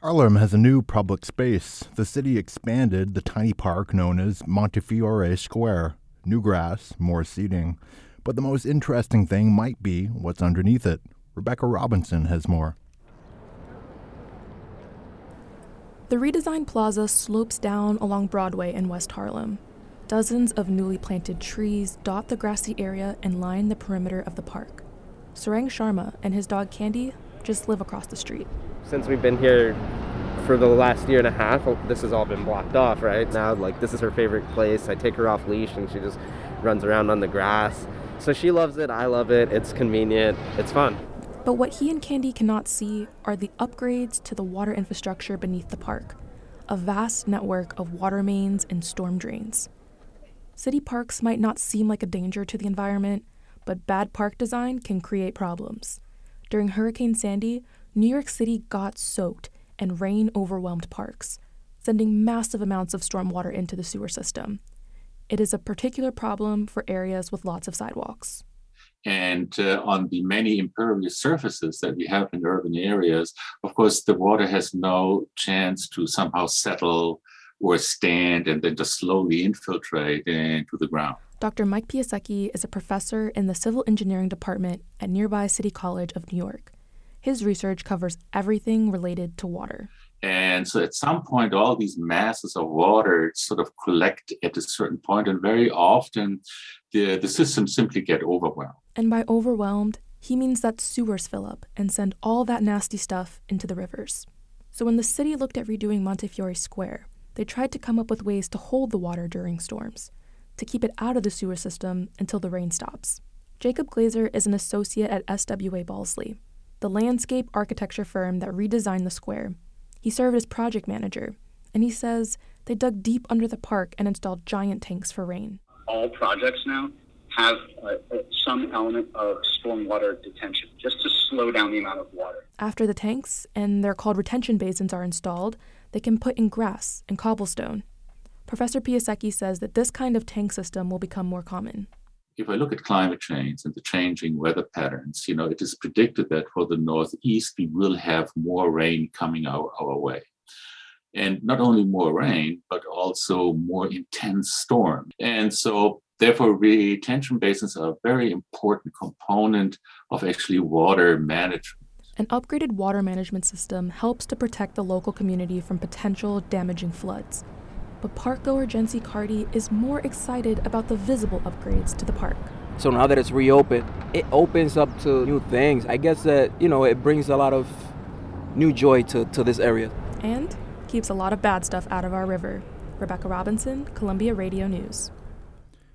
Harlem has a new public space. The city expanded the tiny park known as Montefiore Square. New grass, more seating. But the most interesting thing might be what's underneath it. Rebecca Robinson has more. The redesigned plaza slopes down along Broadway in West Harlem. Dozens of newly planted trees dot the grassy area and line the perimeter of the park. Sarang Sharma and his dog Candy just live across the street since we've been here for the last year and a half, oh, this has all been blocked off, right? Now, like, this is her favorite place. I take her off leash and she just runs around on the grass. So she loves it. I love it. It's convenient. It's fun. But what he and Candy cannot see are the upgrades to the water infrastructure beneath the park a vast network of water mains and storm drains. City parks might not seem like a danger to the environment, but bad park design can create problems. During Hurricane Sandy, New York City got soaked and rain overwhelmed parks, sending massive amounts of stormwater into the sewer system. It is a particular problem for areas with lots of sidewalks. And uh, on the many impervious surfaces that we have in urban areas, of course, the water has no chance to somehow settle or stand and then just slowly infiltrate into the ground. Dr. Mike Piasecki is a professor in the civil engineering department at nearby City College of New York. His research covers everything related to water. And so at some point, all these masses of water sort of collect at a certain point, and very often the, the systems simply get overwhelmed. And by overwhelmed, he means that sewers fill up and send all that nasty stuff into the rivers. So when the city looked at redoing Montefiore Square, they tried to come up with ways to hold the water during storms, to keep it out of the sewer system until the rain stops. Jacob Glazer is an associate at SWA Balsley, the landscape architecture firm that redesigned the square. He served as project manager, and he says they dug deep under the park and installed giant tanks for rain. All projects now have uh, some element of stormwater detention just to slow down the amount of water. After the tanks, and they're called retention basins, are installed, they can put in grass and cobblestone. Professor Piasecki says that this kind of tank system will become more common if I look at climate change and the changing weather patterns, you know, it is predicted that for the Northeast, we will have more rain coming our, our way. And not only more rain, but also more intense storms. And so, therefore, retention basins are a very important component of actually water management. An upgraded water management system helps to protect the local community from potential damaging floods but parkgoer Jency Carty is more excited about the visible upgrades to the park. So now that it's reopened, it opens up to new things. I guess that, you know, it brings a lot of new joy to, to this area. And keeps a lot of bad stuff out of our river. Rebecca Robinson, Columbia Radio News.